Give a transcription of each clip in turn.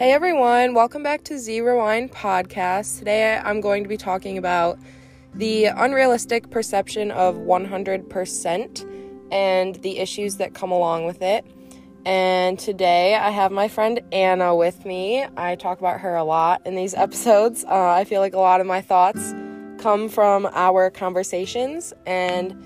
Hey everyone, welcome back to Z Rewind Podcast. Today I'm going to be talking about the unrealistic perception of 100% and the issues that come along with it. And today I have my friend Anna with me. I talk about her a lot in these episodes. Uh, I feel like a lot of my thoughts come from our conversations, and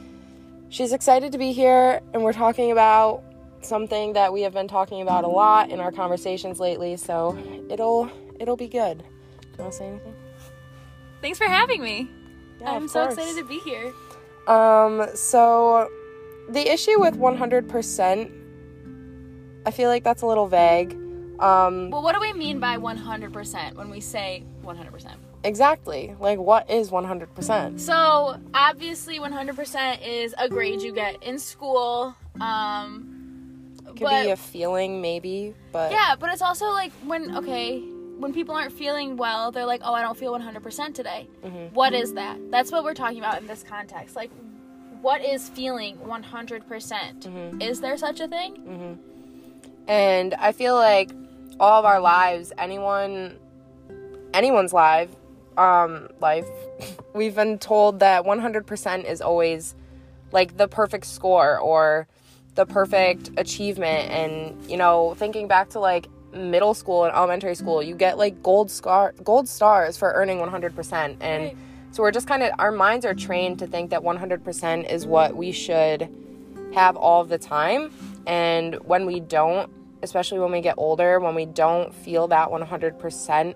she's excited to be here. And we're talking about something that we have been talking about a lot in our conversations lately. So it'll it'll be good. Do you want to say anything? Thanks for having me. Yeah, I'm so course. excited to be here. Um, so the issue with 100%, I feel like that's a little vague. Um, Well, what do we mean by 100% when we say 100%? exactly. Like, what is 100%? So, obviously 100% is a grade you get in school. Um could but be a feeling, maybe, but yeah, but it's also like when okay, when people aren't feeling well, they're like, "Oh, I don't feel 100% today." Mhm. What is that? That's what we're talking about in this context. Like what is feeling 100%? percent Mhm. Is there such a thing? And I feel like all of our lives, anyone, anyone's life, um, life, we've been told that 100% is always like the perfect score or the perfect achievement. And you know, thinking back to like middle school and elementary school, you get like gold scar, gold stars for earning 100%. And Right. so we're just kind of our minds are trained to think that 100% is what we should have all the time. And when we don't, especially when we get older, when we don't feel that 100%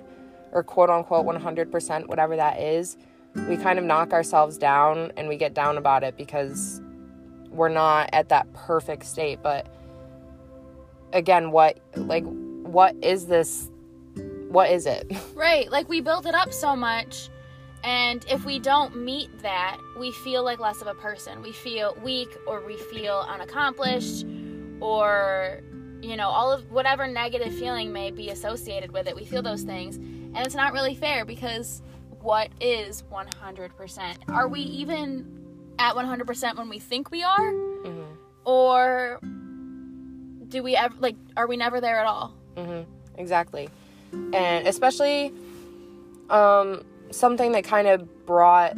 or quote unquote 100%, whatever that is, we kind of knock ourselves down and we get down about it because we're not at that perfect state. But again, what, like, what is this? What is it? Right. Like we build it up so much. And if we don't meet that, we feel like less of a person. We feel weak or we feel unaccomplished or, you know, all of whatever negative feeling may be associated with it. We feel those things. And it's not really fair because what is 100%? Are we even at 100% when we think we are? hmm Or do we ever, like, are we never there at all? hmm Exactly. And especially um, something that kind of brought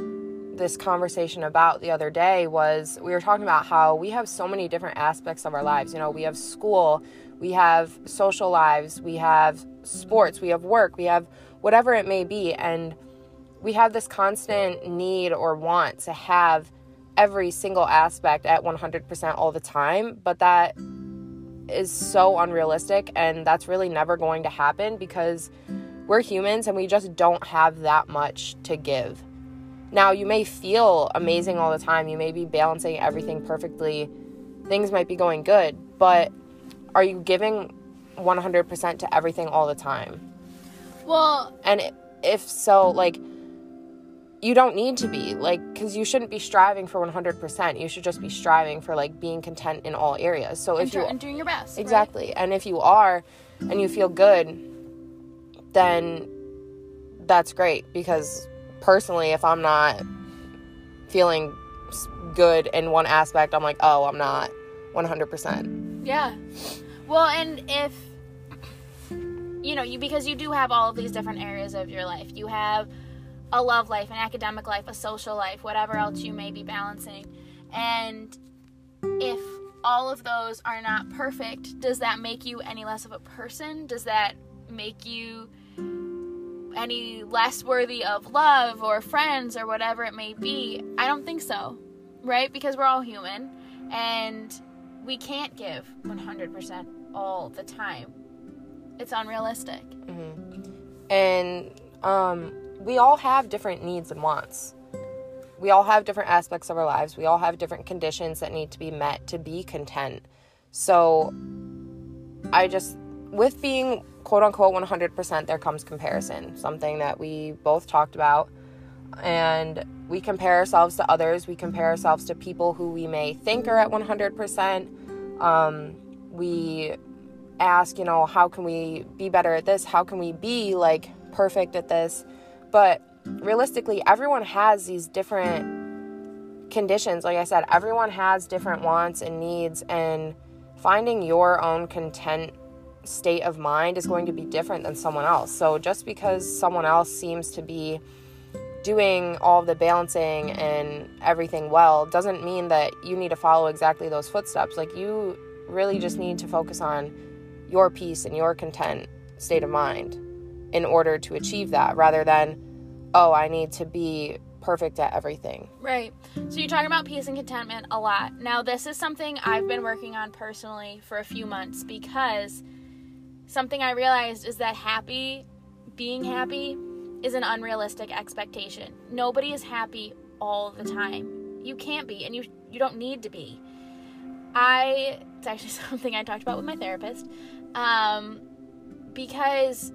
this conversation about the other day was we were talking about how we have so many different aspects of our lives. You know, we have school, we have social lives, we have sports, we have work, we have whatever it may be. And we have this constant need or want to have every single aspect at 100% all the time. But that is so unrealistic and that's really never going to happen because we're humans and we just don't have that much to give. Now, you may feel amazing all the time, you may be balancing everything perfectly, things might be going good, but are you giving 100% to everything all the time? Well, And if so, like, you don't need to be like because you shouldn't be striving for 100% you should just be striving for like being content in all areas so and, if you and doing your best. right? Exactly. And if you are and you feel good, then that's great because personally, if I'm not feeling good in one aspect, I'm like, oh, I'm not 100%. Yeah. Well, and if you know, you because you do have all of these different areas of your life. You have a love life, an academic life, a social life, whatever else you may be balancing. And if all of those are not perfect, does that make you any less of a person? Does that make you any less worthy of love or friends or whatever it may be? I don't think so. Right? Because we're all human and we can't give 100% all the time. It's unrealistic. And um, we all have different needs and wants. We all have different aspects of our lives. We all have different conditions that need to be met to be content. So I just, with being quote unquote 100%, there comes comparison, something that we both talked about. And we compare ourselves to others. We compare ourselves to people who we may think are at 100%. Um, we ask, you know, how can we be better at this? How can we be like perfect at this? But realistically, everyone has these different conditions. Like I said, everyone has different wants and needs, and finding your own content state of mind is going to be different than someone else. So just because someone else seems to be doing all the balancing and everything well doesn't mean that you need to follow exactly those footsteps. Like you really just need to focus on your peace and your content state of mind in order to achieve that rather than oh, I need to be perfect at everything. Right. So you're talking about peace and contentment a lot. Now, this is something I've been working on personally for a few months because something I realized is that happy, being happy, is an unrealistic expectation. Nobody is happy all the time. You can't be, and you you don't need to be. I it's actually something I talked about with my therapist, um, because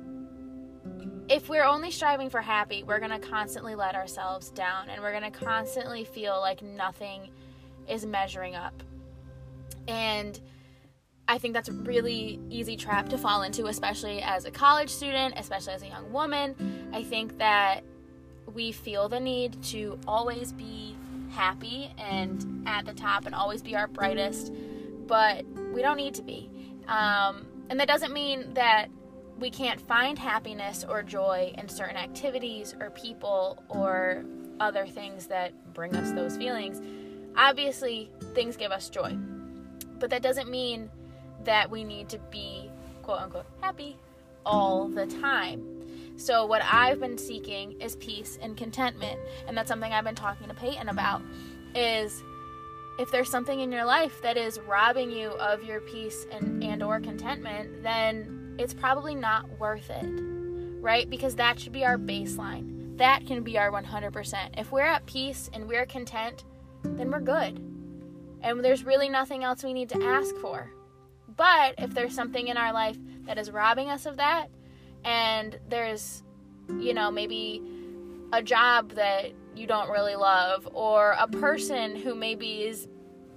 if we're only striving for happy, we're gonna constantly let ourselves down, and we're gonna constantly feel like nothing is measuring up, and I think that's a really easy trap to fall into, especially as a college student, especially as a young woman. I think that we feel the need to always be happy and at the top and always be our brightest, but we don't need to be. Um, and that doesn't mean that we can't find happiness or joy in certain activities or people or other things that bring us those feelings. Obviously, things give us joy, but that doesn't mean that we need to be quote unquote happy all the time. So, what I've been seeking is peace and contentment. And that's something I've been talking to Peyton about is if there's something in your life that is robbing you of your peace and, and or contentment, then it's probably not worth it. Right? Because that should be our baseline. That can be our 100%. If we're at peace and we're content, then we're good. And there's really nothing else we need to ask for. But if there's something in our life that is robbing us of that, and there's, you know, maybe a job that you don't really love, or a person who maybe is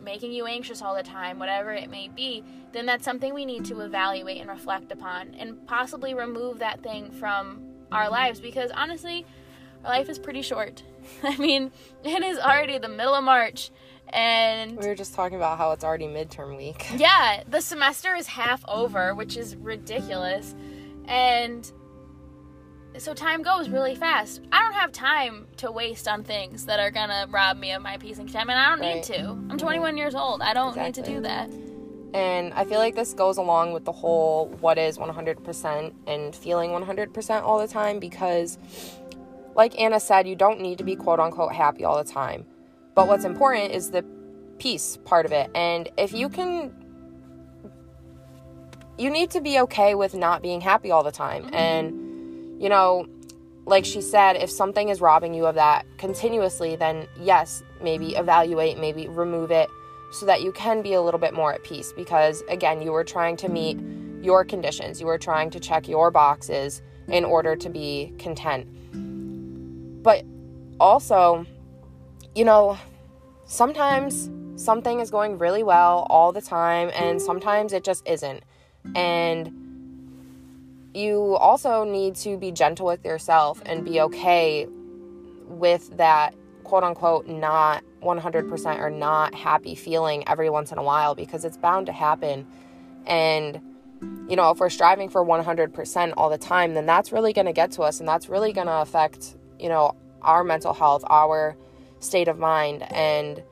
making you anxious all the time, whatever it may be, then that's something we need to evaluate and reflect upon and possibly remove that thing from our lives because honestly, our life is pretty short. I mean, it is already the middle of March and we were just talking about how it's already midterm week. Yeah, the semester is half over, which is ridiculous. And so time goes really fast. I don't have time to waste on things that are gonna rob me of my peace and contentment. I don't right. need to. I'm 21 years old. I don't exactly. need to do that. And I feel like this goes along with the whole what is 100% and feeling 100% all the time because, like Anna said, you don't need to be quote unquote happy all the time. But what's important is the peace part of it. And if you can, you need to be okay with not being happy all the time. Mm-hmm. And, you know, like she said, if something is robbing you of that continuously, then yes, maybe evaluate, maybe remove it so that you can be a little bit more at peace. Because again, you were trying to meet your conditions, you were trying to check your boxes in order to be content. But also, you know, sometimes something is going really well all the time, and sometimes it just isn't. And you also need to be gentle with yourself and be okay with that quote unquote not 100% or not happy feeling every once in a while because it's bound to happen. And, you know, if we're striving for 100% all the time, then that's really going to get to us and that's really going to affect, you know, our mental health, our state of mind and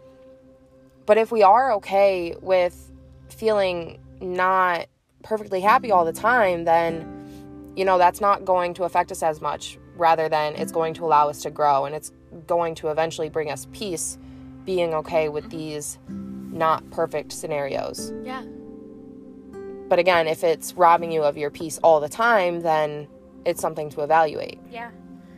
but if we are okay with feeling not perfectly happy all the time then you know that's not going to affect us as much rather than it's going to allow us to grow and it's going to eventually bring us peace being okay with these not perfect scenarios yeah but again if it's robbing you of your peace all the time then it's something to evaluate yeah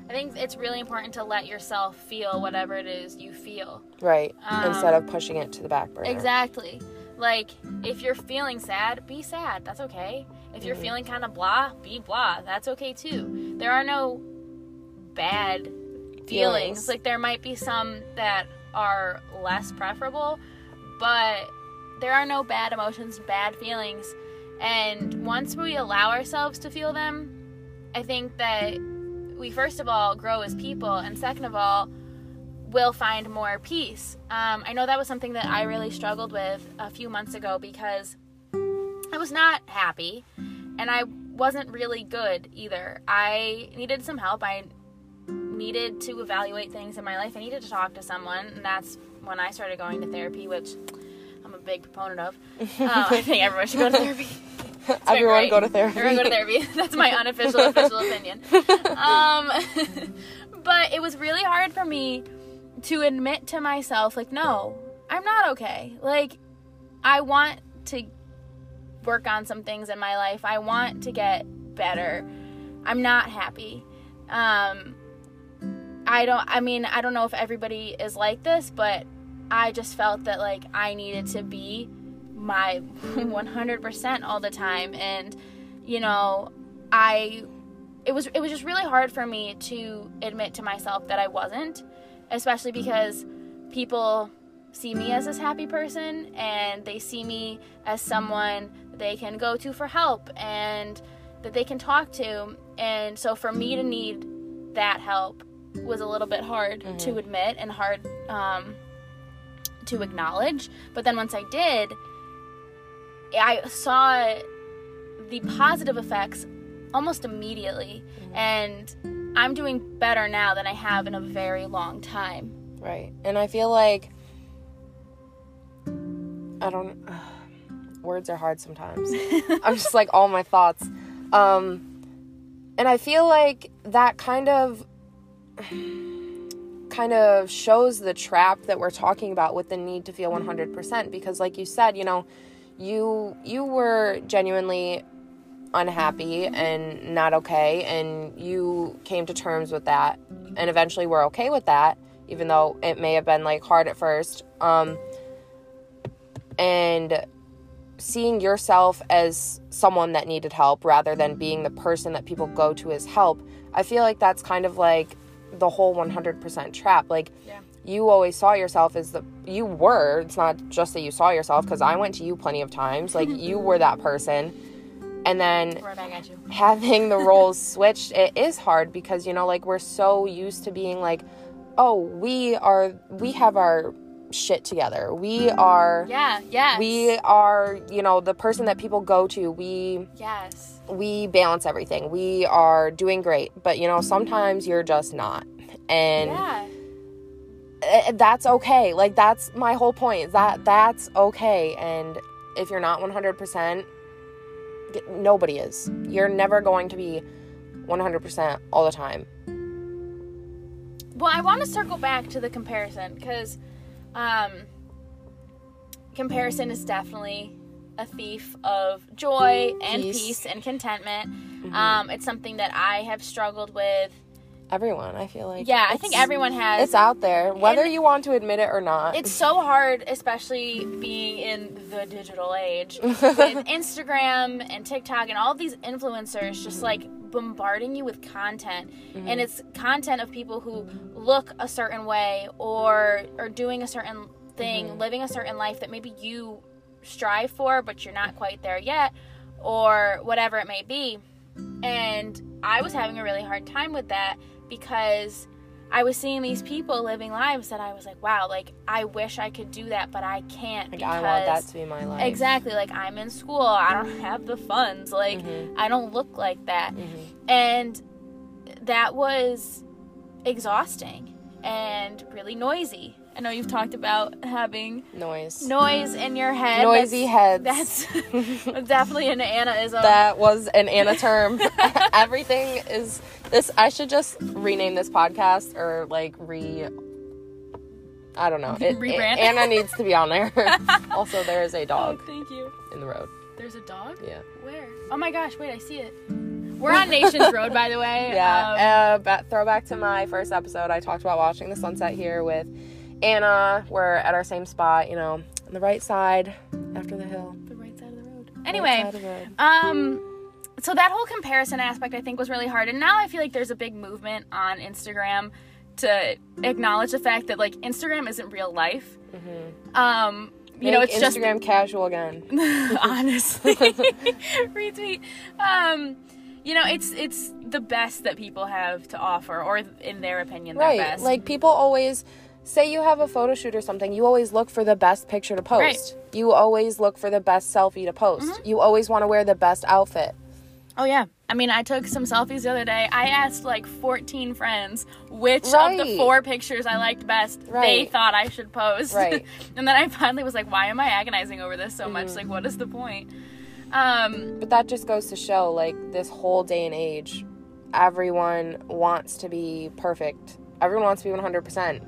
I think it's really important to let yourself feel whatever it is you feel. Right. Um, Instead of pushing it to the back burner. Exactly. Like, if you're feeling sad, be sad. That's okay. If you're mm-hmm. feeling kind of blah, be blah. That's okay too. There are no bad feelings. feelings. Like, there might be some that are less preferable, but there are no bad emotions, bad feelings. And once we allow ourselves to feel them, I think that we first of all grow as people, and second of all, will find more peace. Um, I know that was something that I really struggled with a few months ago because I was not happy. and I wasn't really good either. I needed some help. I needed to evaluate things in my life. I needed to talk to someone, and that's when I started going to therapy, which I'm a big proponent of. Um, I think everyone should go to therapy. Everyone great. go to therapy. Everyone go to therapy. That's my unofficial official opinion. Um, but it was really hard for me to admit to myself, like, no, I'm not okay. Like, I want to work on some things in my life. I want to get better. I'm not happy. Um, I don't, I mean, I don't know if everybody is like this, but I just felt that, like, I needed to be my 100% all the time. And, you know, I, it was, it was just really hard for me to admit to myself that I wasn't, especially because people see me as this happy person and they see me as someone they can go to for help and that they can talk to. And so for me to need that help was a little bit hard to admit and hard um, to acknowledge. But then once I did, I saw the positive effects almost immediately. And I'm doing better now than I have in a very long time. Right. And I feel like I don't words are hard sometimes. I'm just like all my thoughts. Um and I feel like that kind of kind of shows the trap that we're talking about with the need to feel 100% because like you said, you know, you you were genuinely unhappy and not okay and you came to terms with that and eventually were okay with that even though it may have been like hard at first um and seeing yourself as someone that needed help rather than being the person that people go to as help i feel like that's kind of like the whole 100% trap like Yeah. you always saw yourself as the you were it's not just that you saw yourself because i went to you plenty of times like you were that person and then Right back at you. having the roles switched it is hard because you know like we're so used to being like oh we are we have our shit together. We are Yeah, yeah. we are you know the person that people go to. We Yes. we balance everything. We are doing great but you know sometimes you're just not. And Yeah. eh, that's okay. Like that's my whole point that that's okay. And if you're not 100% nobody is. You're never going to be 100% all the time. Well, I want to circle back to the comparison because um, comparison is definitely a thief of joy and Peace. peace, and contentment. Um, it's something that I have struggled with. everyone i feel like Yeah, I think everyone has. it's out there whether And- you want to admit it or not it's so hard, especially being in the digital age with Instagram and TikTok and all these influencers just like bombarding you with content. And mm-hmm. it's content of people who look a certain way or are doing a certain thing, mm-hmm. living a certain life that maybe you strive for, but you're not quite there yet, or whatever it may be. And I was having a really hard time with that because I was seeing these people living lives that I was like, wow, like I wish I could do that, but I can't like because i want that to be my life exactly like I'm in school, I don't have the funds, like Mhm. I don't look like that, Mhm. and that was exhausting and really noisy. I know you've talked about having noise noise in your head. Noisy That's- heads. That's definitely an Annaism. that was an Anna term. Everything is this. I should just rename this podcast or like re. I don't know. It, Rebrand? Anna needs to be on there. also, there is a oh, dog thank you. in the road. There's a dog. Yeah. Where? Oh my gosh! Wait, I see it. We're on Nations Road, by the way. Um, Yeah. uh, throwback to my first episode. I talked about watching the sunset here with Anna. We're at our same spot. You know, on the right side after the hill. the right side of the road. Right Anyway, side of the road. Um, so that whole comparison aspect I think was really hard, and now I feel like there's a big movement on Instagram to acknowledge the fact that like Instagram isn't real life. Um, you know, Make it's just Instagram casual again. honestly retweet. Um, you know, it's it's the best that people have to offer, or in their opinion, their right best. like people always say you have a photo shoot or something you always look for the best picture to post Right. Mm-hmm. you always look for the best selfie to post you always want to wear the best outfit Oh yeah. I mean, I took some selfies the other day. I asked like 14 friends which of the four pictures I liked best they thought I should post. Right. and then I finally was like, why am I agonizing over this so much? Mm-hmm. Like, what is the point? Um, But that just goes to show, like, this whole day and age, everyone wants to be perfect. Everyone wants to be 100%.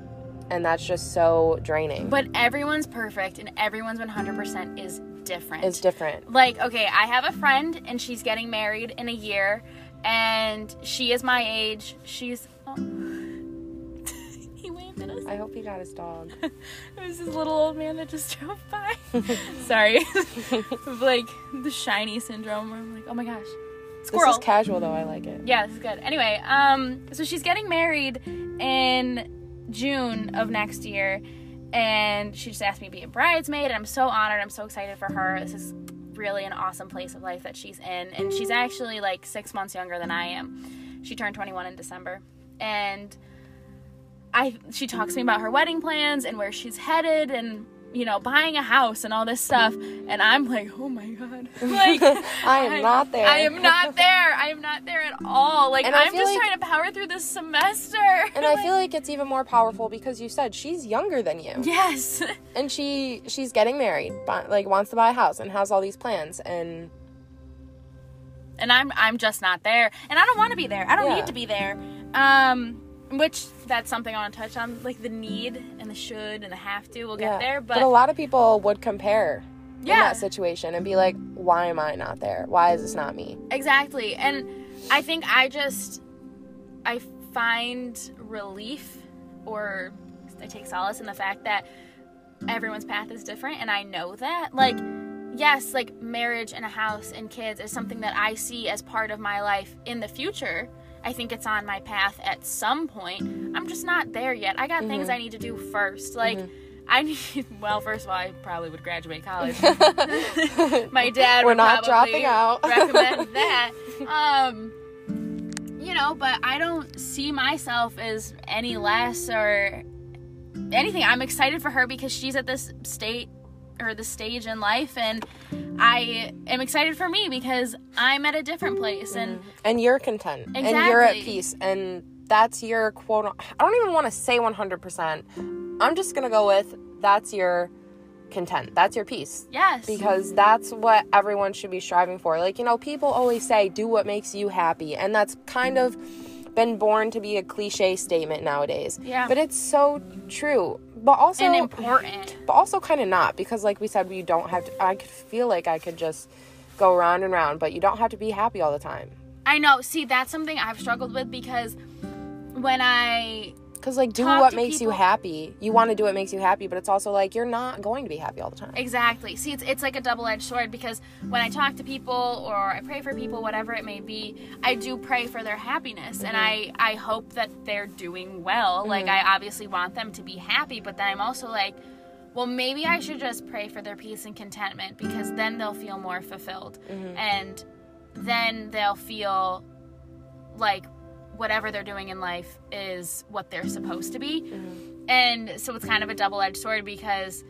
And that's just so draining. but everyone's perfect and everyone's 100% is different. it's different. like okay i have a friend and she's getting married in a year and she is my age she's oh. he waved at us I hope he got his dog. it was this little old man that just drove by sorry like the shiny syndrome where i'm like oh my gosh squirrel This is casual, though. I like it. yeah this is good anyway um so she's getting married in june of next year and she just asked me to be a bridesmaid and i'm so honored i'm so excited for her. This is really an awesome place of life that she's in and she's actually like six months younger than i am. She turned 21 in december. And i she talks to me about her wedding plans and where she's headed and you know buying a house and all this stuff and i'm like oh my god like I am not there. I am not there. I am not there at all. Like I I'm just like- trying to power through this semester. And I feel like it's even more powerful because you said she's younger than you. yes. And she she's getting married, but like wants to buy a house and has all these plans and And I'm I'm just not there. And I don't want to be there. I don't Yeah. need to be there. Um which that's something I want to touch on like the need and the should and the have to. We'll get there, but, a lot of people would compare in that situation and be like, why am I not there? Why is this not me? Exactly. And I think I just I find relief or I take solace in the fact that everyone's path is different and I know that. Like yes, like marriage and a house and kids is something that I see as part of my life in the future. I think it's on my path at some point. I'm just not there yet. I got things I need to do first. Like I need well, first of all, I probably would graduate college. my dad We're would not probably dropping out. recommend that. Um you know, but I don't see myself as any less or anything. I'm excited for her because she's at this state or the stage in life and I am excited for me because I'm at a different place and mm-hmm. And you're content. And you're at peace. And that's your quote. I don't even want to say 100%. I'm just going to go with that's your content. That's your peace. yes. because that's what everyone should be striving for. Like, you know, people always say, do what makes you happy. And that's kind of been born to be a cliche statement nowadays. Yeah. But it's so true. But also, and important. but also kind of not because, like we said, you don't have to. I could feel like I could just go round and round, but you don't have to be happy all the time. I know. See, that's something I've struggled with because when I Because, like, do Talk what makes you happy. You want to do what makes you happy, but it's also like you're not going to be happy all the time. Exactly. See, it's, it's like a double edged sword because when I talk to people or I pray for people, whatever it may be, I do pray for their happiness and mm-hmm. I, I hope that they're doing well. Mm-hmm. Like, I obviously want them to be happy, but then I'm also like, well, maybe I should just pray for their peace and contentment because then they'll feel more fulfilled. Mm-hmm. And then they'll feel like whatever they're doing in life is what they're supposed to be. Mm-hmm. And so it's kind of a double-edged sword because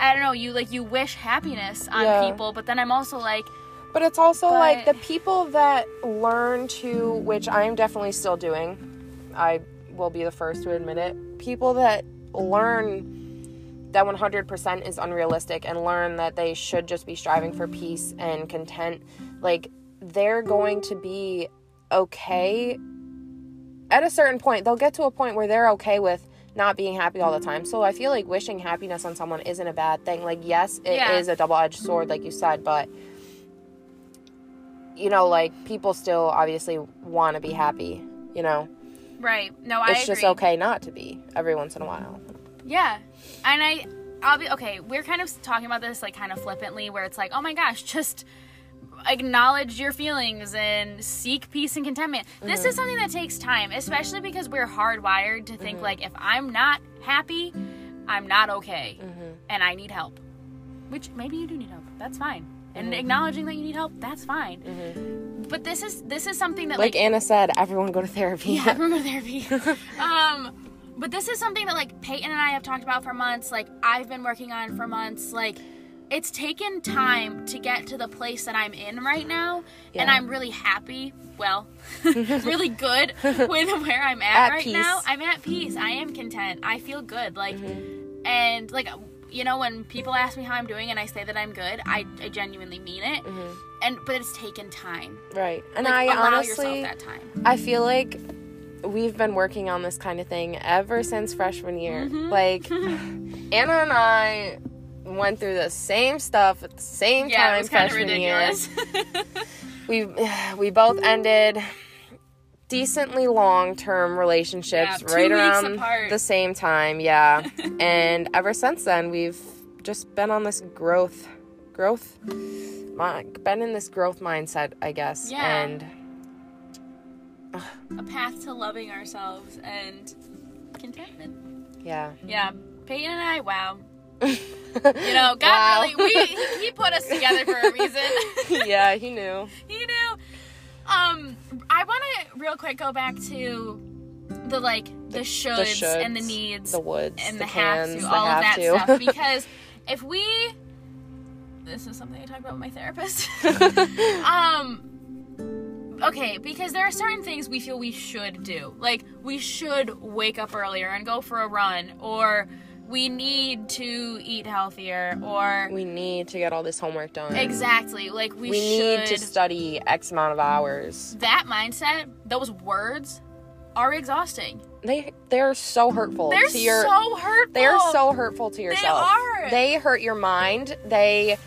I don't know, you like you wish happiness on Yeah. people, but then I'm also like But it's also But- like the people that learn to, which I am definitely still doing, I will be the first to admit it. People that learn that 100% is unrealistic and learn that they should just be striving for peace and content, like they're going to be okay at a certain point. They'll get to a point where they're okay with not being happy all the time. So I feel like wishing happiness on someone isn't a bad thing. Like, yes, it is Yeah. a double edged sword, like you said, but you know, like people still obviously want to be happy. You know, right. No, I it's agree. just okay not to be every once in a while. Yeah. And I I'll be okay, we're kind of talking about this like kind of flippantly where it's like, "Oh my gosh, just acknowledge your feelings and seek peace and contentment." This is mm-hmm. something that takes time, especially because we're hardwired to think mm-hmm. like if I'm not happy, I'm not okay mm-hmm. and I need help. Which maybe you do need help. That's fine. And acknowledging that you need help, that's fine. But this is this is something that Like Anna said, everyone go to therapy. yeah, everyone go to therapy. um, but this is something that like Peyton and I have talked about for months. Like I've been working on for months. Like it's taken time to get to the place that I'm in right now, and I'm really happy. Well, really good with where I'm at, At right peace. now. I'm at peace. I am content. I feel good. Like, and like, you know, when people ask me how I'm doing and I say that I'm good, I, I genuinely mean it. And but it's taken time. Right. And Like, I allow honestly yourself that time. I feel like we've been working on this kind of thing ever since freshman year. Mm-hmm. Like Anna and I went through the same stuff at the same Yeah, time it was kind of freshman year. ridiculous. We we both ended decently long-term relationships Yeah, right around apart. the same time, yeah. and ever since then we've just been on this growth growth been in this growth mindset, I guess. Yeah. And a path to loving ourselves and contentment. yeah. Yeah, Peyton and I, wow. You know, God Wow. really, we, he, he put us together for a reason. yeah, he knew. he knew. Um, I want to real quick go back to the like the, shoulds, the shoulds, and the needs the woods, and the, the, have cans, to, the all of that to. stuff. Because if we, this is something I talk about with my therapist. um. Okay, because there are certain things we feel we should do. Like, we should wake up earlier and go for a run, or we need to eat healthier, or. we need to get all this homework done. Exactly. Like, we, We should. need to study X amount of hours. that mindset, those words, are exhausting. They they're so hurtful They're to your so hurtful. they're so hurtful to yourself. are. They hurt your mind. They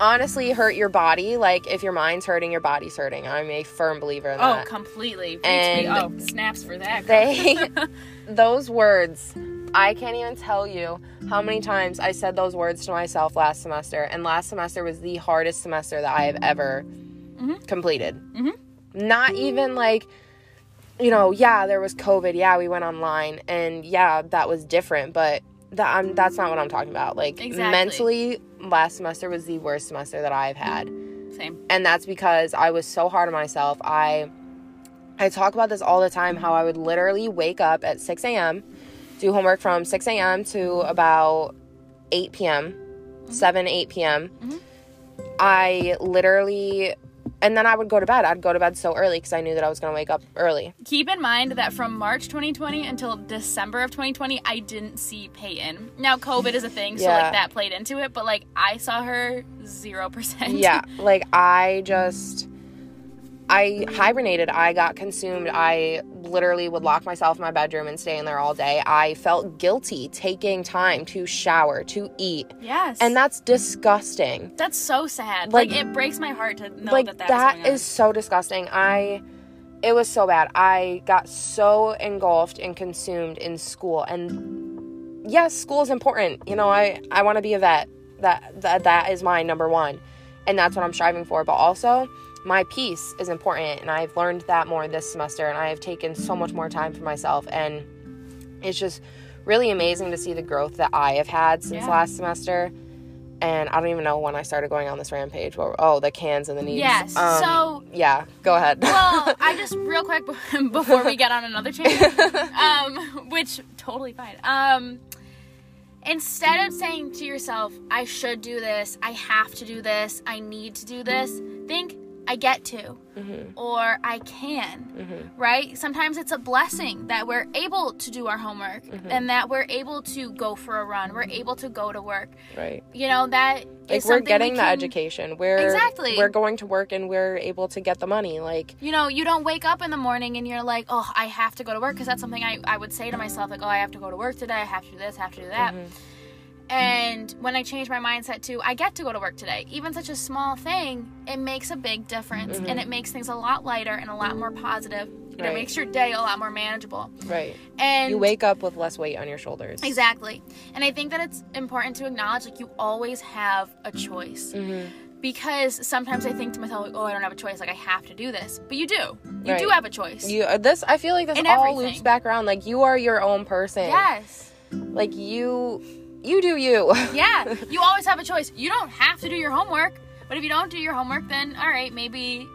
honestly hurt your body. Like if your mind's hurting, your body's hurting. I'm a firm believer in oh, that. Oh, completely. And oh, snaps for that. they those words I can't even tell you how many times I said those words to myself last semester, and last semester was the hardest semester that I have ever completed. Mhm. Not even like, you know, yeah, there was COVID, yeah, we went online, and yeah, that was different, but that I'm, that's not what I'm talking about. Like, Exactly. mentally, last semester was the worst semester that I've had Same. and that's because I was so hard on myself. I I talk about this all the time how I would literally wake up at 6 a.m., do homework from 6 a.m. to about 8 p.m., mm-hmm. 7, 8 p.m. Mm-hmm. I literally, and then I would go to bed. I'd go to bed so early because I knew that I was going to wake up early. Keep in mind that from March 2020 until December of 2020, I didn't see Peyton. Now, COVID is a thing, so Yeah. like that played into it, but like I saw her 0%. Yeah, like I just I hibernated. I got consumed. I literally would lock myself in my bedroom and stay in there all day. I felt guilty taking time to shower, to eat. Yes. And that's disgusting. that's so sad. Like- Like, it breaks my heart to know like that that's that on. so disgusting. I it was so bad. I got so engulfed and consumed in school and yes, school is important. You know, I I want to be a vet. That that that is my number 1. And that's what I'm striving for, but also my peace is important and I've learned that more this semester and I have taken so much more time for myself and it's just really amazing to see the growth that I have had since Yeah. last semester. And I don't even know when I started going on this rampage. Where, oh, the cans and the needs. Yes. Um, so yeah, go ahead. well, I just real quick before we get on another tangent, um, which totally fine. Um, instead of saying to yourself, "I should do this," "I have to do this," "I need to do this," think, "I get to," mm-hmm. or "I can." Mm-hmm. Right? Sometimes it's a blessing that we're able to do our homework mm-hmm. and that we're able to go for a run. We're able to go to work. right. You know that Like we're getting we the education. We're Exactly. We're going to work and we're able to get the money. Like you know, you don't wake up in the morning and you're like, oh, I have to go to work because that's something I, I would say to myself, like, oh, I have to go to work today, I have to do this, I have to do that. Mm-hmm. And when I change my mindset to, I get to go to work today, even such a small thing, it makes a big difference and it makes things a lot lighter and a lot more positive. And Mm-hmm. Right. It makes your day a lot more manageable. right. And You wake up with less weight on your shoulders. Exactly. And I think that it's important to acknowledge like you always have a choice. Mm-hmm. Because sometimes I think to myself, like, oh, I don't have a choice. Like, I have to do this. But you do. You do have a choice. You uh, this I feel like this In all everything. loops back around. Like you are your own person. yes. Like you you do you. Yeah. you always have a choice. You don't have to do your homework. But if you don't do your homework, then all right, maybe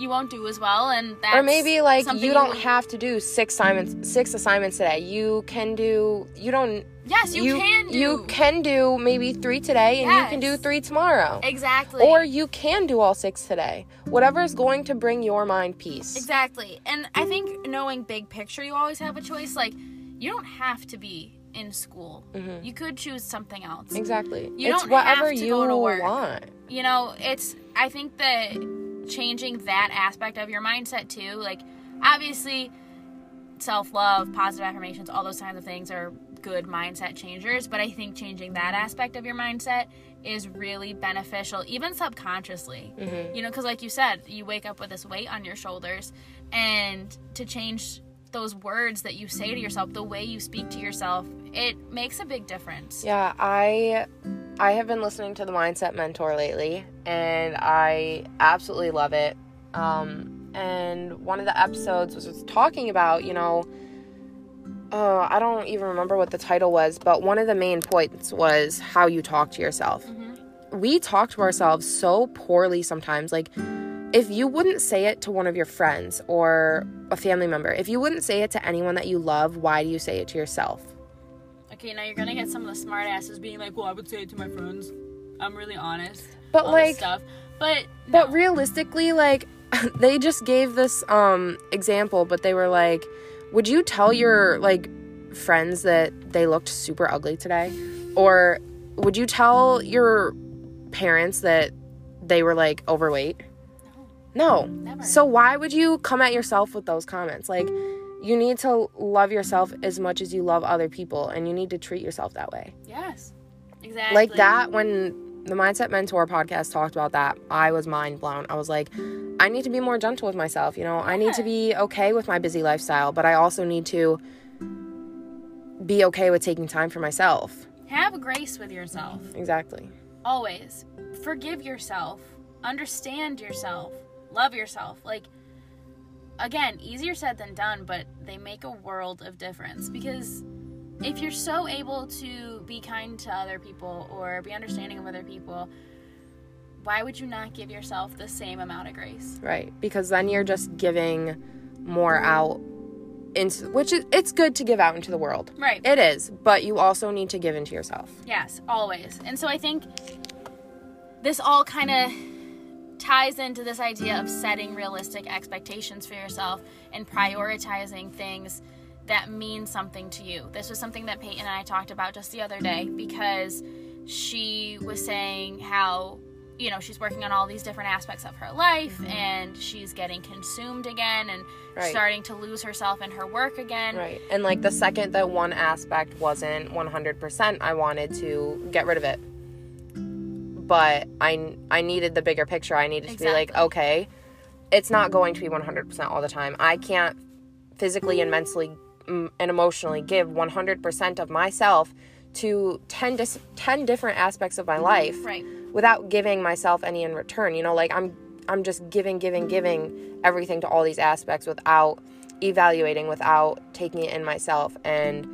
you won't do as well, and that's Mm-hmm. or maybe like you don't have to do six assignments six assignments today. You can do you don't Yes, you can do. You can do maybe three today, and you can do three tomorrow. exactly. Or you can do all six today. Whatever is going to bring your mind peace. Exactly. And I think knowing big picture, you always have a choice. Like, you don't have to be in school. You could choose something else. Mm-hmm. Exactly. You it's don't whatever have to you go to work. want. You know, it's, I think that changing that aspect of your mindset too, like, obviously, self love, positive affirmations, all those kinds of things are good mindset changers. But I think changing that aspect of your mindset is really beneficial, even subconsciously. You know, because like you said, you wake up with this weight on your shoulders, and to change those words that you say to yourself, the way you speak to yourself, it makes a big difference. Yeah, I I have been listening to the Mindset Mentor lately, and I absolutely love it. Um, and one of the episodes was talking about, you know, uh, I don't even remember what the title was, but one of the main points was how you talk to yourself. We talk to ourselves so poorly sometimes. Like, if you wouldn't say it to one of your friends or a family member, if you wouldn't say it to anyone that you love, why do you say it to yourself? Okay, now you're gonna get some of the smart asses being like, "Well, I would say it to my friends. I'm really honest." But like, stuff, but But realistically, like they just gave this um example, but they were like, "Would you tell your like friends that they looked super ugly today?" Or would you tell your parents that they were like overweight? No. Never. So why would you come at yourself with those comments? Like you need to love yourself as much as you love other people and you need to treat yourself that way yes, exactly. like that when the mindset mentor podcast talked about that i was mind blown i was like i need to be more gentle with myself you know i need to be okay with my busy lifestyle but i also need to be okay with taking time for myself Have grace with yourself. exactly Always. Forgive yourself. Understand yourself. Love yourself. Like, again, easier said than done, but they make a world of difference because if you're so able to be kind to other people or be understanding of other people, why would you not give yourself the same amount of grace? right because then you're just giving more out into which is it's good to give out into the world Right. it is but you also need to give into yourself Yes, always. And so I think this all kind of ties into this idea of setting realistic expectations for yourself and prioritizing things that mean something to you. This was something that Peyton and I talked about just the other day because she was saying how you know she's working on all these different aspects of her life mm-hmm. and she's getting consumed again and Right. starting to lose herself in her work again Right. And like the second that one aspect wasn't 100%, I wanted to get rid of it. But I I needed the bigger picture. I needed to be like, okay, it's not going to be 100% all the time. I can't physically and mentally mm, and emotionally give 100% of myself to 10 dis- 10 different aspects of my life right without giving myself any in return. You know, like I'm I'm just giving, giving, giving everything to all these aspects without evaluating, without taking it in myself. And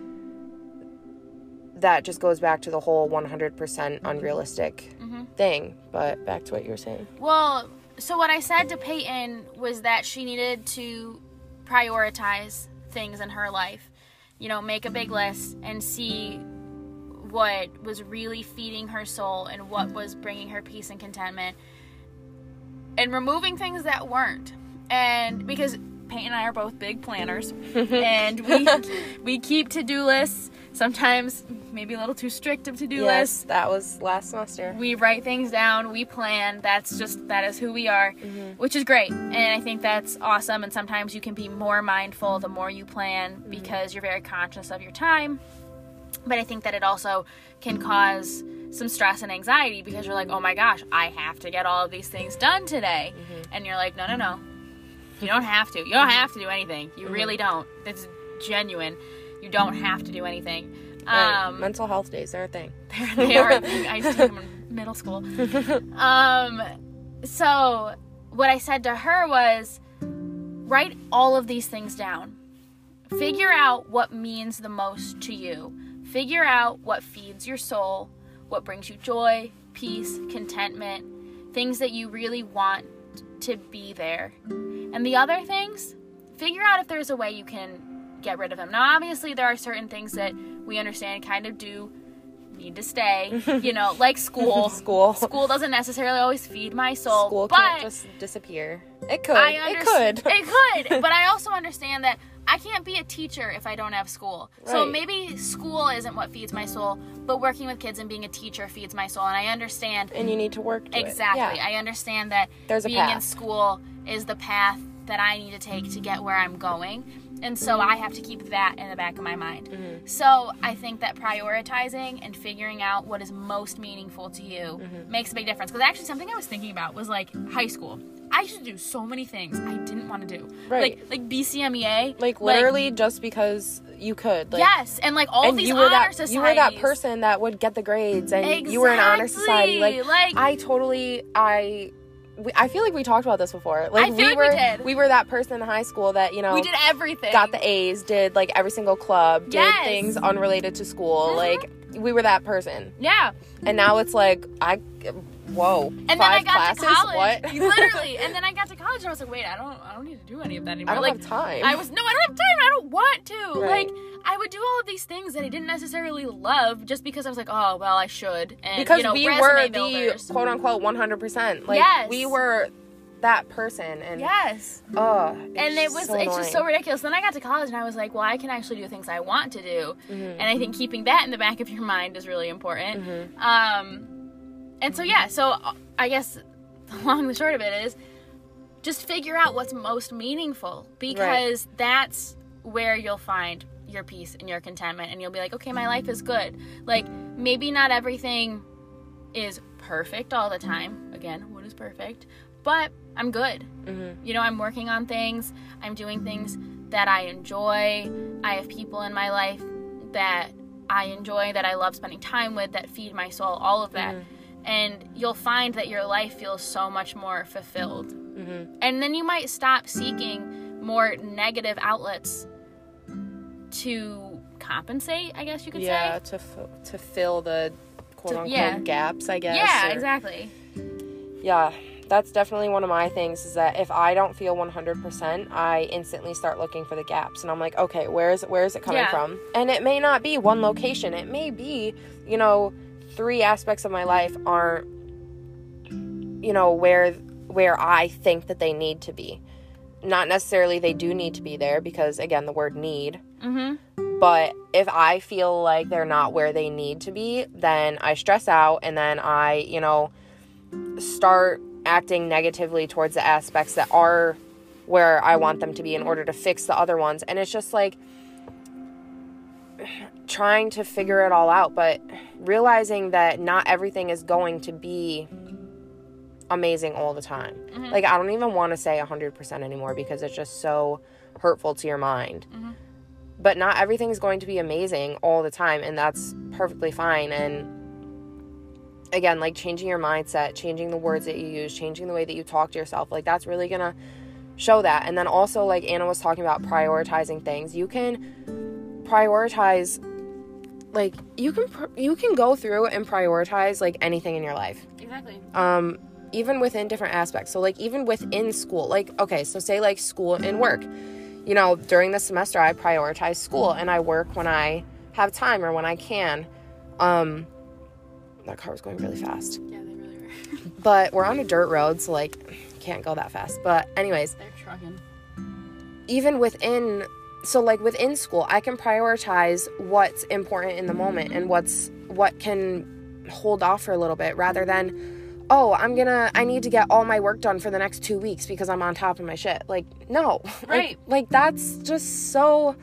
that just goes back to the whole 100% unrealistic thing. But back to what you were saying. Well, so what I said to Peyton was that she needed to prioritize things in her life. You know, make a big list and see what was really feeding her soul and what was bringing her peace and contentment and removing things that weren't. And because Peyton and I are both big planners and we we keep to-do lists, sometimes maybe a little too strict of to-do lists Yes, that was last semester. we write things down we plan that's just that is who we are mm-hmm. which is great and i think that's awesome and sometimes you can be more mindful the more you plan mm-hmm. because you're very conscious of your time but i think that it also can cause some stress and anxiety because you're like oh my gosh i have to get all of these things done today mm-hmm. and you're like no no no. You don't have to. You don't have to do anything. You really don't. It's genuine. You don't have to do anything Right. um, Mental health days are a thing. they are. I used to take them in middle school. Um, so what I said to her was, write all of these things down. Figure out what means the most to you. Figure out what feeds your soul, what brings you joy, peace, contentment, things that you really want to be there. And the other things, figure out if there's a way you can get rid of them. Now, obviously, there are certain things that we understand kind of do need to stay. you know, like school. School. School doesn't necessarily always feed my soul. School but can't just disappear. It could. I it could. It could. but I also understand that I can't be a teacher if I don't have school. So maybe school isn't what feeds my soul, but working with kids and being a teacher feeds my soul. And I understand and you need to work to exactly. Yeah. I understand that There's a being in school is the path that I need to take to get where I'm going. And so I have to keep that in the back of my mind. Mm-hmm. So I think that prioritizing and figuring out what is most meaningful to you Mm-hmm. makes a big difference. Because actually, something I was thinking about was like high school. I used to do so many things I didn't want to do. Right. Like like BCMEA. like literally just because you could. Like, yes, and like all and these you were honor that societies. you were that person that would get the grades and you were an honor society like, like- i totally i we, i feel like we talked about this before like we like we were did. we were that person in high school that you know We did everything. got the a's did like every single club did Yes. things unrelated to school Mhm. like we were that person Yeah. and now it's like i whoa And then five I got classes to college. what Literally. And then I got to college and I was like, wait, I don't I don't need to do any of that anymore. i don't like have time I was no, I don't have time. I don't want to. Right. Like I would do all of these things that I didn't necessarily love just because I was like, oh well, I should. And because you know, we were the builders. quote unquote 100% like Yes. we were that person and Yes. oh And it was so it's just so ridiculous. Then I got to college and I was like, well, I can actually do things I want to do. Mm-hmm. And I think keeping that in the back of your mind is really important. Mm-hmm. Um and so yeah, so uh, I guess the long and the short of it is just figure out what's most meaningful because that's where you'll find your peace and your contentment and you'll be like okay my life is good. Like maybe not everything is perfect all the time. Again what is perfect but i'm good. You know i'm working on things. I'm doing things that i enjoy. I have people in my life that i enjoy that i love spending time with that feed my soul all of that and you'll find that your life feels so much more fulfilled. Mm-hmm. And then you might stop seeking more negative outlets to compensate i guess you could yeah say. Yeah, to f- to fill the quote To- unquote yeah. gaps i guess yeah or- exactly. Yeah that's definitely one of my things is that if i don't feel 100% i instantly start looking for the gaps and i'm like okay where's where's it coming Yeah. from? And it may not be one location. It may be you know three aspects of my life aren't you know where where i think that they need to be. Not necessarily they do need to be there because again the word need. Mm-hmm. But if I feel like they're not where they need to be, then I stress out and then I, you know, start acting negatively towards the aspects that are where I want them to be in order to fix the other ones. And it's just like trying to figure it all out, but realizing that not everything is going to be amazing all the time. Mm-hmm. Like, I don't even want to say 100% anymore because it's just so hurtful to your mind. Mm-hmm. But not everything is going to be amazing all the time and that's perfectly fine. And again like changing your mindset changing the words that you use changing the way that you talk to yourself like that's really gonna show that. And then also like anna was talking about prioritizing things. You can prioritize like you can pr- you can go through and prioritize like anything in your life. Exactly. Um even within different aspects. So like even within school like okay so say like school and work. You know during the semester i prioritize school and i work when i have time or when i can. Um that car was going really fast. Yeah they really were. But we're on a dirt road so like can't go that fast. But anyways they're trucking. even within so like within school i can prioritize what's important in the moment and what's what can hold off for a little bit rather than oh i'm gonna i need to get all my work done for the next two weeks because i'm on top of my shit like no Like- Right. like, that's just so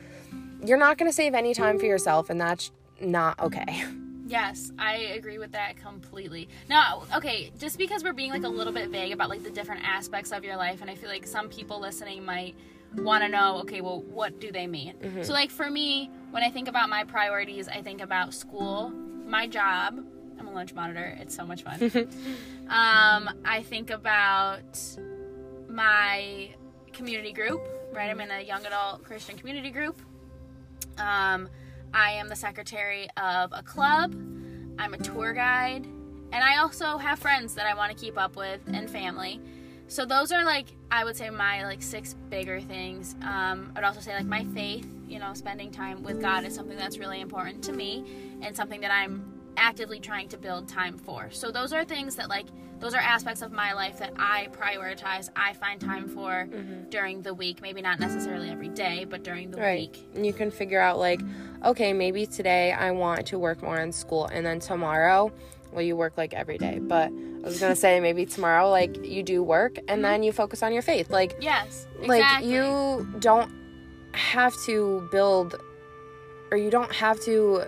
you're not gonna save any time for yourself and that's not okay Yes, I agree with that completely. Now, okay, just because we're being like a little bit vague about like the different aspects of your life, and I feel like some people listening might want to know, okay, well, what do they mean? So, like for me, when I think about my priorities, I think about school, my job. I'm a lunch monitor. It's so much fun. um, I think about my community group. Right, I'm in a young adult Christian community group. Um, I am the secretary of a club. I'm a tour guide. And I also have friends that I want to keep up with and family. So those are like I would say my like six bigger things. Um, I'd also say like my faith. You know, spending time with God is something that's really important to me, and something that I'm actively trying to build time for. So those are things that like those are aspects of my life that I prioritize. I find time for Mm-hmm. during the week. Maybe not necessarily every day, but during the Right. week. And you can figure out, like, okay, maybe today I want to work more in school. And then tomorrow, well, you work like every day. But I was going to say, maybe tomorrow, like, you do work and then you focus on your faith. Like, Yes, like you don't have to build or you don't have to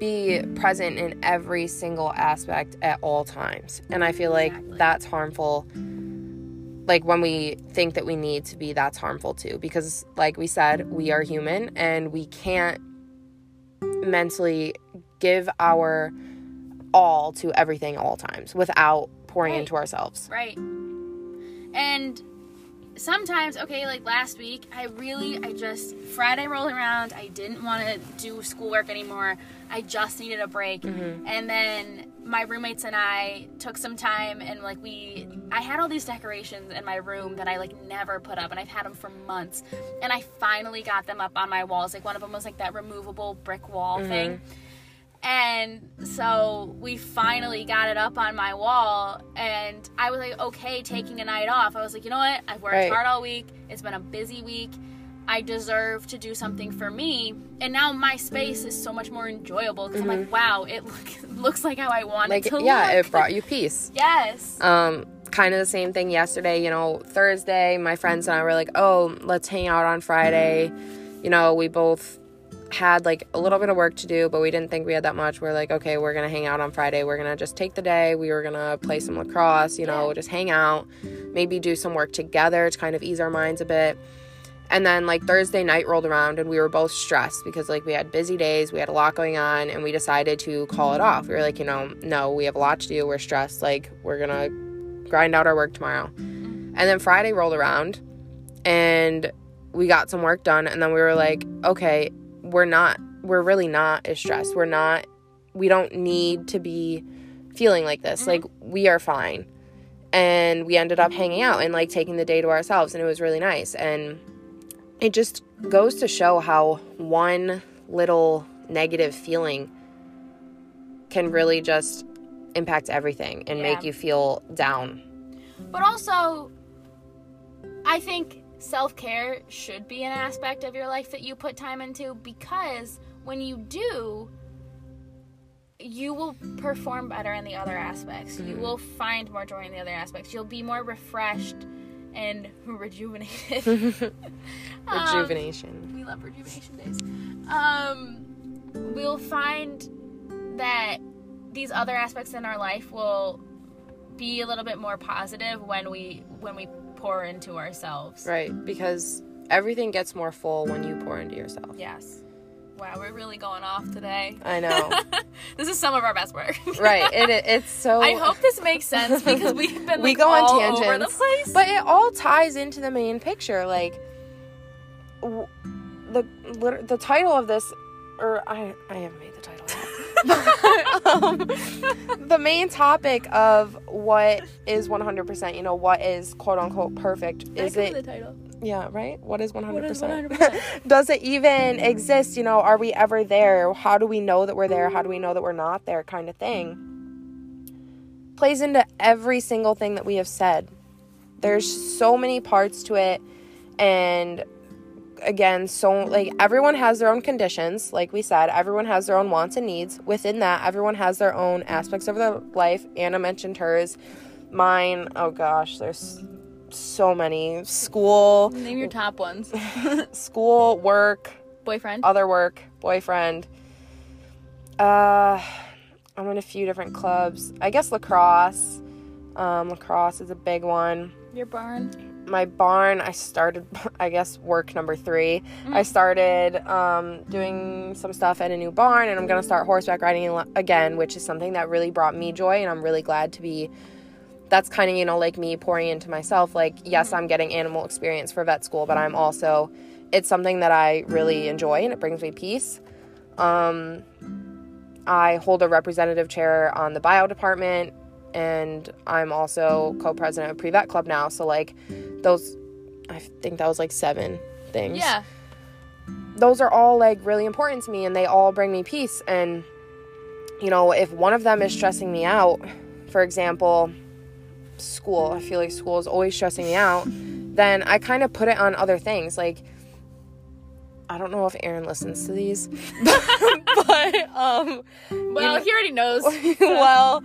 be present in every single aspect at all times and i feel like Exactly. that's harmful like when we think that we need to be that's harmful too because like we said we are human and we can't mentally give our all to everything all times without pouring Right. into ourselves Right. And sometimes, okay, like last week, I really, I just, Friday rolled around, I didn't want to do schoolwork anymore. I just needed a break. Mm-hmm. And then my roommates and I took some time and like we, I had all these decorations in my room that I like never put up and I've had them for months. And I finally got them up on my walls. Like one of them was like that removable brick wall Mm-hmm. thing. And so we finally got it up on my wall, and I was like, okay, taking a night off. I was like, you know what? I've worked Right. hard all week. It's been a busy week. I deserve to do something for me. And now my space is so much more enjoyable because I'm like, wow, it look, looks like how I want Mm-hmm. like it to yeah look. it brought you peace yes. Um, kind of the same thing yesterday. You know, Thursday, my friends and I were like, oh, let's hang out on Friday. You know, we both had like a little bit of work to do, but we didn't think we had that much. We're like, okay, we're gonna hang out on Friday. We're gonna just take the day. We were gonna play some lacrosse, you know, just hang out, maybe do some work together to kind of ease our minds a bit. And then like Thursday night rolled around and we were both stressed because like we had busy days, we had a lot going on, and we decided to call it off. We were like, you know, no, we have a lot to do. We're stressed. Like we're gonna grind out our work tomorrow. And then Friday rolled around and we got some work done and then we were like, okay, we're not we're really not as stressed. We're not we don't need to be feeling like this. Like we are fine. And we ended up hanging out and like taking the day to ourselves and it was really nice. And it just goes to show how one little negative feeling can really just impact everything and make you feel down. But also, I think self care should be an aspect of your life that you put time into because when you do, you will perform better in the other aspects. You will find more joy in the other aspects. You'll be more refreshed and rejuvenated. Um, Rejuvenation. we love rejuvenation days. Um, we'll find that these other aspects in our life will be a little bit more positive when we when we pour into ourselves. Right, because everything gets more full when you pour into yourself. Yes. Wow, we're really going off today. I know. this is some of our best work. right. It, it it's so I hope this makes sense because we've been we like, go on tangents. over the place. But it all ties into the main picture like w- the the title of this or I I haven't made the title um, the main topic of what is 100%, you know, what is quote unquote perfect is That be it the title. Yeah, right? What is 100%? What is 100%? Does it even exist? You know, are we ever there? How do we know that we're there? How do we know that we're not there? Kind of thing. Plays into every single thing that we have said. There's so many parts to it. And again, so like everyone has their own conditions. Like we said, everyone has their own wants and needs. Within that, everyone has their own aspects of their life. Anna mentioned hers. Mine, oh gosh, there's so many. School, Name your top ones. school, work, Boyfriend. other work, boyfriend. Uh, I'm in a few different clubs. I guess lacrosse. Um, lacrosse is a big one. Your barn. My barn, I started, I guess, work number three. I started um, doing some stuff at a new barn, and I'm going to start horseback riding again, which is something that really brought me joy, and I'm really glad to be. That's kind of, you know, like me pouring into myself. Like, yes, I'm getting animal experience for vet school, but I'm also, it's something that I really enjoy and it brings me peace. Um, I hold a representative chair on the bio department. And I'm also co-president of Pre-Vet Club now. So like those I think that was like seven things. Yeah. Those are all like really important to me and they all bring me peace and you know, if one of them is stressing me out, for example, school, I feel like school is always stressing me out, then I kind of put it on other things. Like, I don't know if Aaron listens to these, but, um, Well, know- he already knows. well,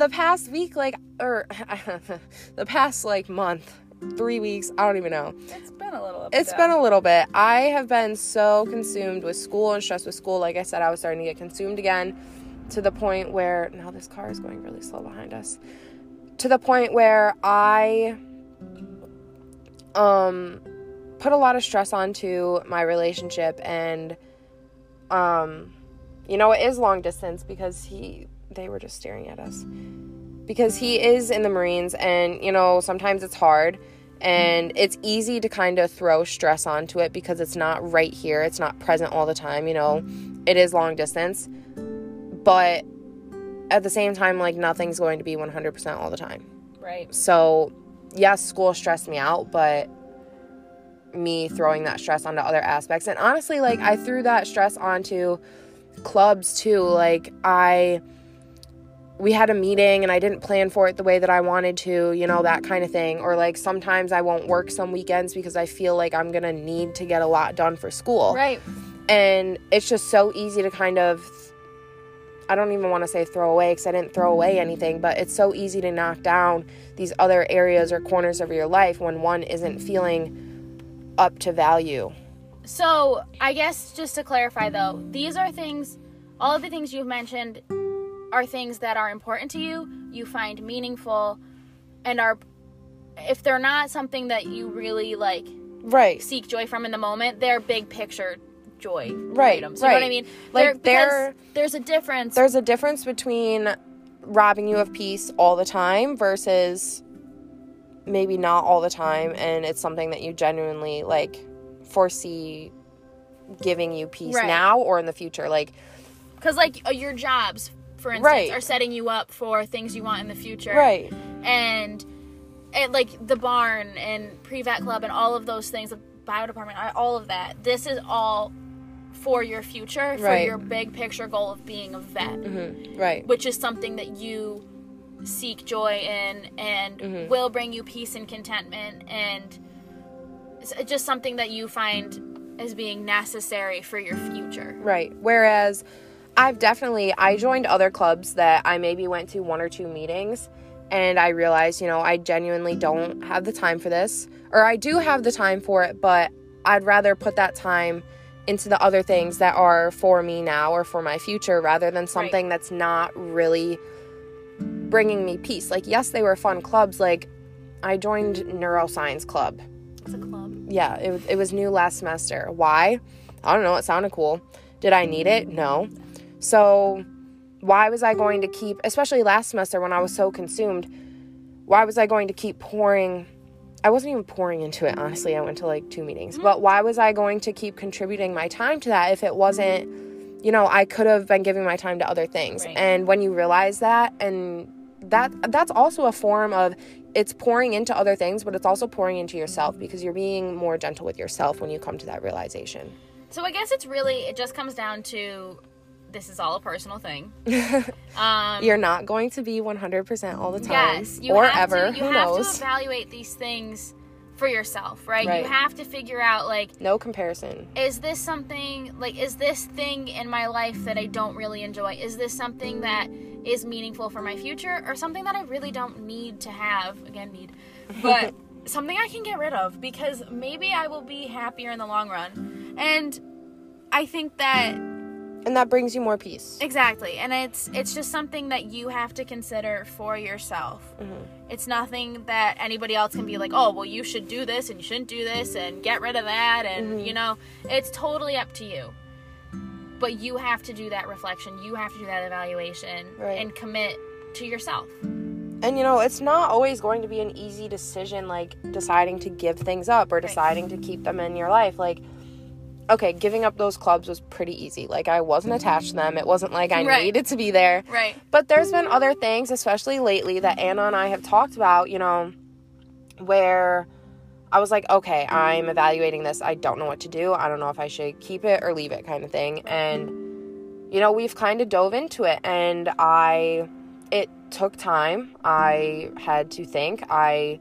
the past week, like, or the past like month, three weeks, I don't even know. it's been a little. Bit. It's been a little bit. I have been so consumed with school and stressed with school. Like I said, I was starting to get consumed again to the point where now this car is going really slow behind us. To the point where I um put a lot of stress onto my relationship and um you know it is long distance because he they were just staring at us. Because he is in the marines and you know sometimes it's hard and it's easy to kind of throw stress onto it because it's not right here. It's not present all the time you know. It is long distance. But at the same time like nothing's going to be 100% all the time. Right. so yes school stressed me out but me throwing that stress onto other aspects. And honestly like i threw that stress onto clubs too. Like i we had a meeting and i didn't plan for it the way that i wanted to you know that kind of thing or like sometimes i won't work some weekends because i feel like i'm gonna need to get a lot done for school Right. and it's just so easy to kind of I don't even want to say throw away because I didn't throw away anything, but it's so easy to knock down these other areas or corners of your life when one isn't feeling up to value. So, I guess just to clarify though, these are things, all of the things you've mentioned are things that are important to you, you find meaningful, and are, if they're not something that you really like Right. seek joy from in the moment, they're big picture joy Right, items. You know what I mean? Like, they're- there's a difference. There's a difference between robbing you of peace all the time versus maybe not all the time and it's something that you genuinely like foresee giving you peace Right. now or in the future. Like Because, like, uh, your jobs, for instance, Right. are setting you up for things you want in the future. right. And, and like, the barn and pre vet club and all of those things, the bio department, all of that. This is all for your future, for Right. your big picture goal of being a vet, Mhm. Right. which is something that you seek joy in and Mm-hmm. will bring you peace and contentment and just something that you find as being necessary for your future. Right. Whereas I've definitely I joined other clubs that I maybe went to one or two meetings and I realized, you know, I genuinely don't have the time for this or I do have the time for it, but I'd rather put that time into the other things that are for me now or for my future rather than something that's not really bringing me peace. Like yes, they were fun clubs like I joined neuroscience club It's a club. yeah, it, it was new last semester. Why? I don't know. It sounded cool. Did I need it? No. So, why was I going to keep, especially last semester when I was so consumed, why was I going to keep pouring? I wasn't even pouring into it, honestly. I went to like two meetings. Mm-hmm. But why was I going to keep contributing my time to that if it wasn't, you know, I could have been giving my time to other things. Right. And when you realize that, and that that's also a form of it's pouring into other things, but it's also pouring into yourself because you're being more gentle with yourself when you come to that realization. So I guess it's really it just comes down to this is all a personal thing. Um, You're not going to be 100% all the time yes, you or have ever. To, you Who have knows? to evaluate these things for yourself, right? Right. You have to figure out like no comparison. is this something like is this thing in my life that I don't really enjoy? Is this something that is meaningful for my future or something that I really don't need to have? Again, need. But something I can get rid of because maybe I will be happier in the long run. And I think that And that brings you more peace. Exactly. And it's it's just something that you have to consider for yourself. Mm-hmm. It's nothing that anybody else can be like, "Oh, well you should do this and you shouldn't do this and get rid of that." And Mm-hmm. you know, it's totally up to you. But you have to do that reflection. You have to do that evaluation Right. and commit to yourself. And you know, it's not always going to be an easy decision like deciding to give things up or deciding to keep them in your life. Like okay, giving up those clubs was pretty easy. Like I wasn't attached to them. It wasn't like I Right. needed to be there. Right. But there's been other things, especially lately, that Anna and I have talked about, you know, where I was like, okay, I'm evaluating this. I don't know what to do. I don't know if I should keep it or leave it, kind of thing. And, you know, we've kind of dove into it and I, it took time. I had to think. I,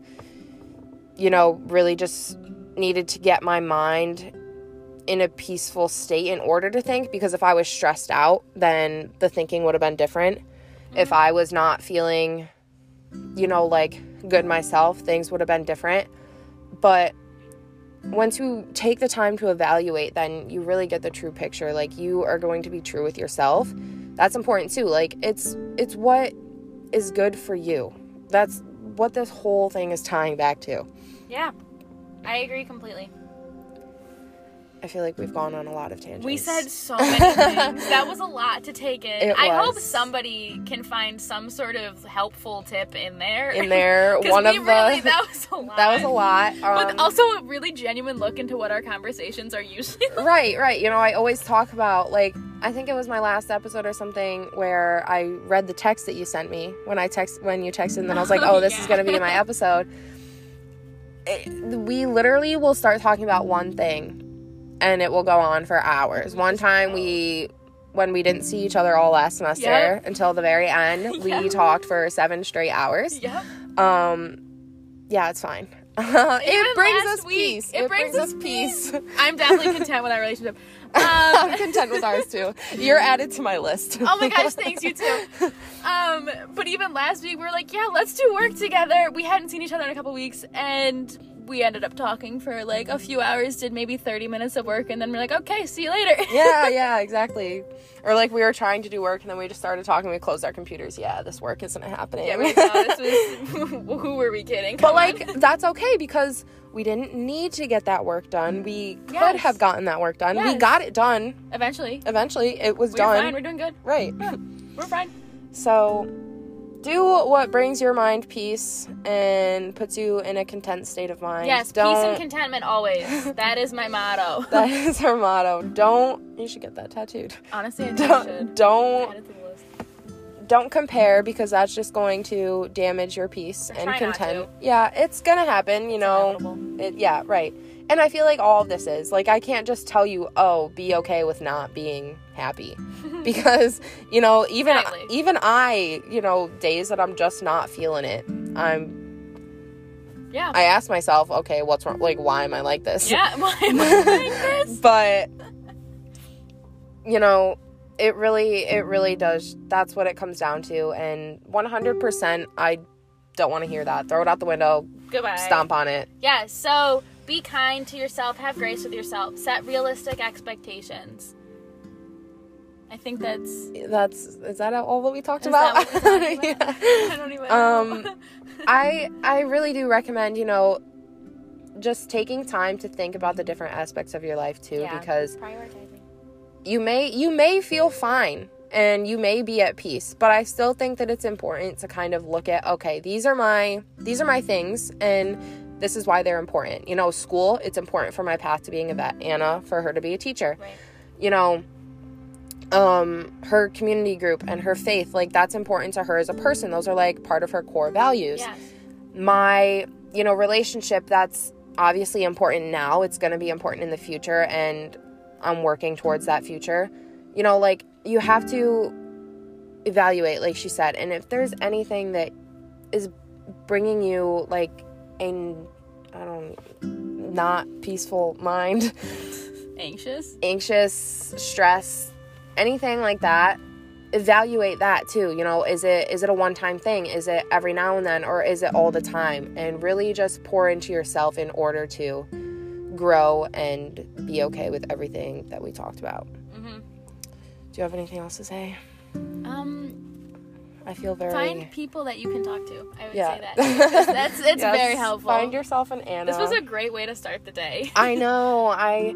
you know, really just needed to get my mind in a peaceful state in order to think because if I was stressed out, then the thinking would have been different. If mm-hmm. I was not feeling, you know, like good myself, things would have been different. But once you take the time to evaluate, then you really get the true picture. Like you are going to be true with yourself. That's important too. Like it's it's what is good for you. That's what this whole thing is tying back to. Yeah. I agree completely. I feel like we've gone on a lot of tangents. We said so many things. That was a lot to take in. It I hope somebody can find some sort of helpful tip in there. in there, one of really, the that was a lot. that was a lot. But Um, also a really genuine look into what our conversations are usually like. Right, right. You know, I always talk about like I think it was my last episode or something where I read the text that you sent me when I text when you texted and then I was like, Oh, "Oh, this is going to be my episode." It, we literally will start talking about one thing and it will go on for hours. One time we when we didn't see each other all last semester Yep. until the very end, we Yep. talked for 7 straight hours. Yep. Um yeah, it's fine. It brings us week, peace. it brings us peace. I'm definitely content with our relationship. I'm Um, content with ours too. You're added to my list. oh my gosh, thanks you too. Um, but even last week we were like, yeah, let's do work together. We hadn't seen each other in a couple weeks, and we ended up talking for like a few hours. Did maybe 30 minutes of work, and then we're like, okay, see you later. yeah, yeah, exactly. Or like we were trying to do work and then we just started talking. We closed our computers. Yeah, this work isn't happening. yeah, we this was. who were we kidding? but Come like on. that's okay because we didn't need to get that work done. We could Yes. have gotten that work done. We got it done. eventually, Eventually, it was we're done. fine. We're doing good. right. We're fine. So, do what brings your mind peace and puts you in a content state of mind. Yes, Don't, peace and contentment always. that is my motto. That is our motto. Don't. You should get that tattooed. Honestly, I think I should. Don't. Don't Add it to the list. don't compare because that's just going to damage your peace Or and content. Yeah, it's gonna happen, you know. It, yeah, right. And I feel like all of this is like I can't just tell you, "Oh, be okay with not being happy." because, you know, even Exactly. even I, you know, days that I'm just not feeling it, I'm Yeah. I ask myself, "Okay, what's wrong? Like why am I like this?" yeah. Why am I like this? but you know it really it really does that's what it comes down to and 100% i don't want to hear that throw it out the window Goodbye. stomp on it Yeah, so be kind to yourself, have grace with yourself, set realistic expectations. I think that's that's is that all that we talked about, we're about? Yeah. I don't even know. um i i really do recommend you know just taking time to think about the different aspects of your life too Yeah. because prioritizing. you may you may feel fine and you may be at peace but i still think that it's important to kind of look at okay these are my these are my things and this is why they're important. You know school it's important for my path to being a vet anna for her to be a teacher. Right. you know um her community group and her faith like that's important to her as a person. Those are like part of her core values. Yes. my you know relationship that's obviously important now. It's going to be important in the future and i'm working towards that future. You know like you have to evaluate like she said and if there's anything that is bringing you like a i don't not peaceful mind. Anxious? anxious stress anything like that. Evaluate that too you know is it is it a one time thing? Is it every now and then or is it all the time? And really just pour into yourself in order to grow and be okay with everything that we talked about. Mm-hmm. do you have anything else to say? Um, i feel very find people that you can talk to. I would yeah say that. That's it's Yes, very helpful. find yourself an anna this was a great way to start the day. i know i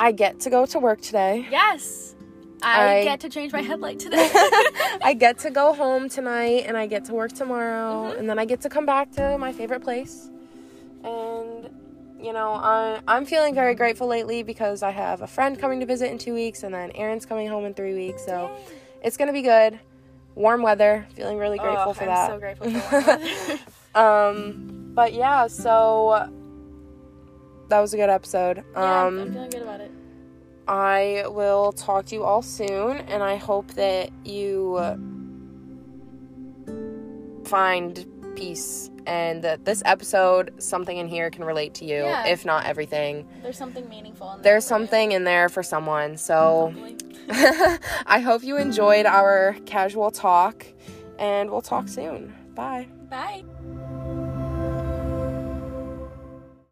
i get to go to work today yes. I, I- get to change my headlight today. I get to go home tonight and I get to work tomorrow Mhm. and then I get to come back to my favorite place. And you know, I, I'm feeling very grateful lately because I have a friend coming to visit in two weeks, and then Aaron's coming home in three weeks. So it's gonna be good. Warm weather. Feeling really grateful oh, for I'm that. so grateful for warm um, but yeah, so that was a good episode. yeah, Um, I'm feeling good about it. I will talk to you all soon, and I hope that you find peace and that this episode, something in here can relate to you, Yeah. if not everything. There's something meaningful in there. There's for you, something in there for someone. So. I hope you enjoyed our casual talk, and we'll talk soon. Bye. Bye.